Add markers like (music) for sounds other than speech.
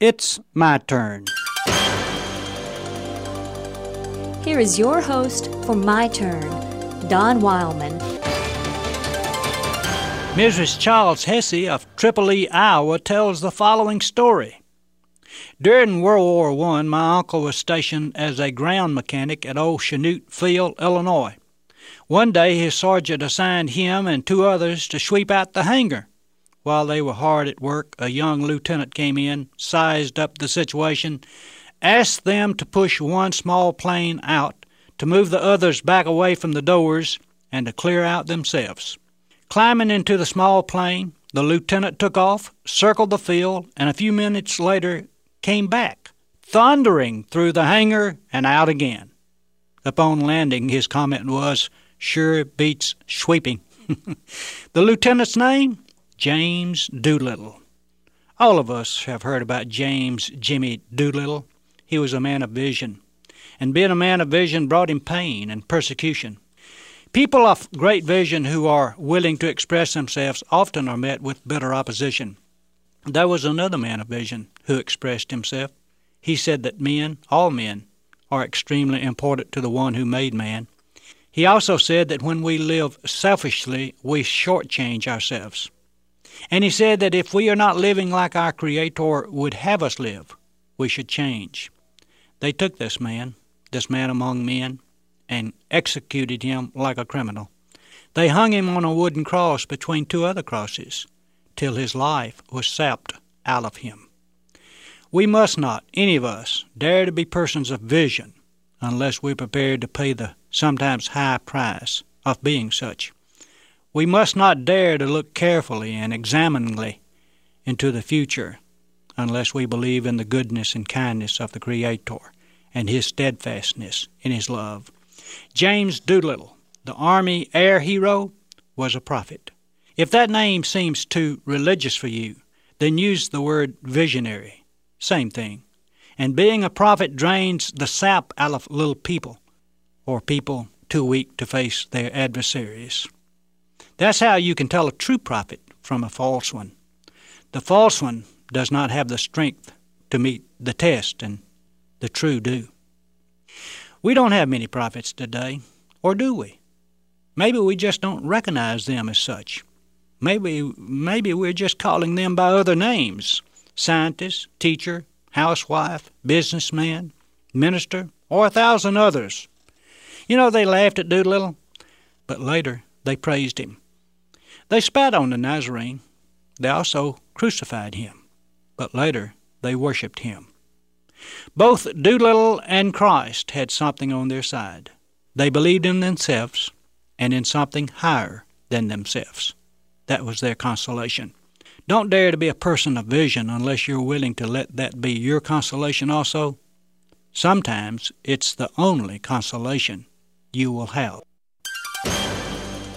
It's my turn. Here is your host for My Turn, Don Wildman. Mrs. Charles Hesse of Tripoli, Iowa tells the following story. During World War I, my uncle was stationed as a ground mechanic at Old Chanute Field, Illinois. One day his sergeant assigned him and two others to sweep out the hangar. While they were hard at work, a young lieutenant came in, sized up the situation, asked them to push one small plane out, to move the others back away from the doors, and to clear out themselves. Climbing into the small plane, the lieutenant took off, circled the field, and a few minutes later came back, thundering through the hangar and out again. Upon landing, his comment was, Sure beats sweeping. (laughs) the lieutenant's name? James Doolittle. All of us have heard about James Jimmy Doolittle. He was a man of vision, and being a man of vision brought him pain and persecution. People of great vision who are willing to express themselves often are met with bitter opposition. There was another man of vision who expressed himself. He said that men, all men, are extremely important to the one who made man. He also said that when we live selfishly, we shortchange ourselves. And he said that if we are not living like our Creator would have us live, we should change. They took this man, this man among men, and executed him like a criminal. They hung him on a wooden cross between two other crosses till his life was sapped out of him. We must not, any of us, dare to be persons of vision unless we're prepared to pay the sometimes high price of being such. We must not dare to look carefully and examiningly into the future unless we believe in the goodness and kindness of the Creator and His steadfastness in His love. James Doolittle, the Army air hero, was a prophet. If that name seems too religious for you, then use the word visionary. Same thing. And being a prophet drains the sap out of little people, or people too weak to face their adversaries. That's how you can tell a true prophet from a false one. The false one does not have the strength to meet the test, and the true do. We don't have many prophets today, or do we? Maybe we just don't recognize them as such. Maybe maybe we're just calling them by other names. Scientist, teacher, housewife, businessman, minister, or a thousand others. You know, they laughed at Doolittle, but later they praised him. They spat on the Nazarene. They also crucified him, but later they worshipped him. Both Doolittle and Christ had something on their side. They believed in themselves and in something higher than themselves. That was their consolation. Don't dare to be a person of vision unless you're willing to let that be your consolation also. Sometimes it's the only consolation you will have.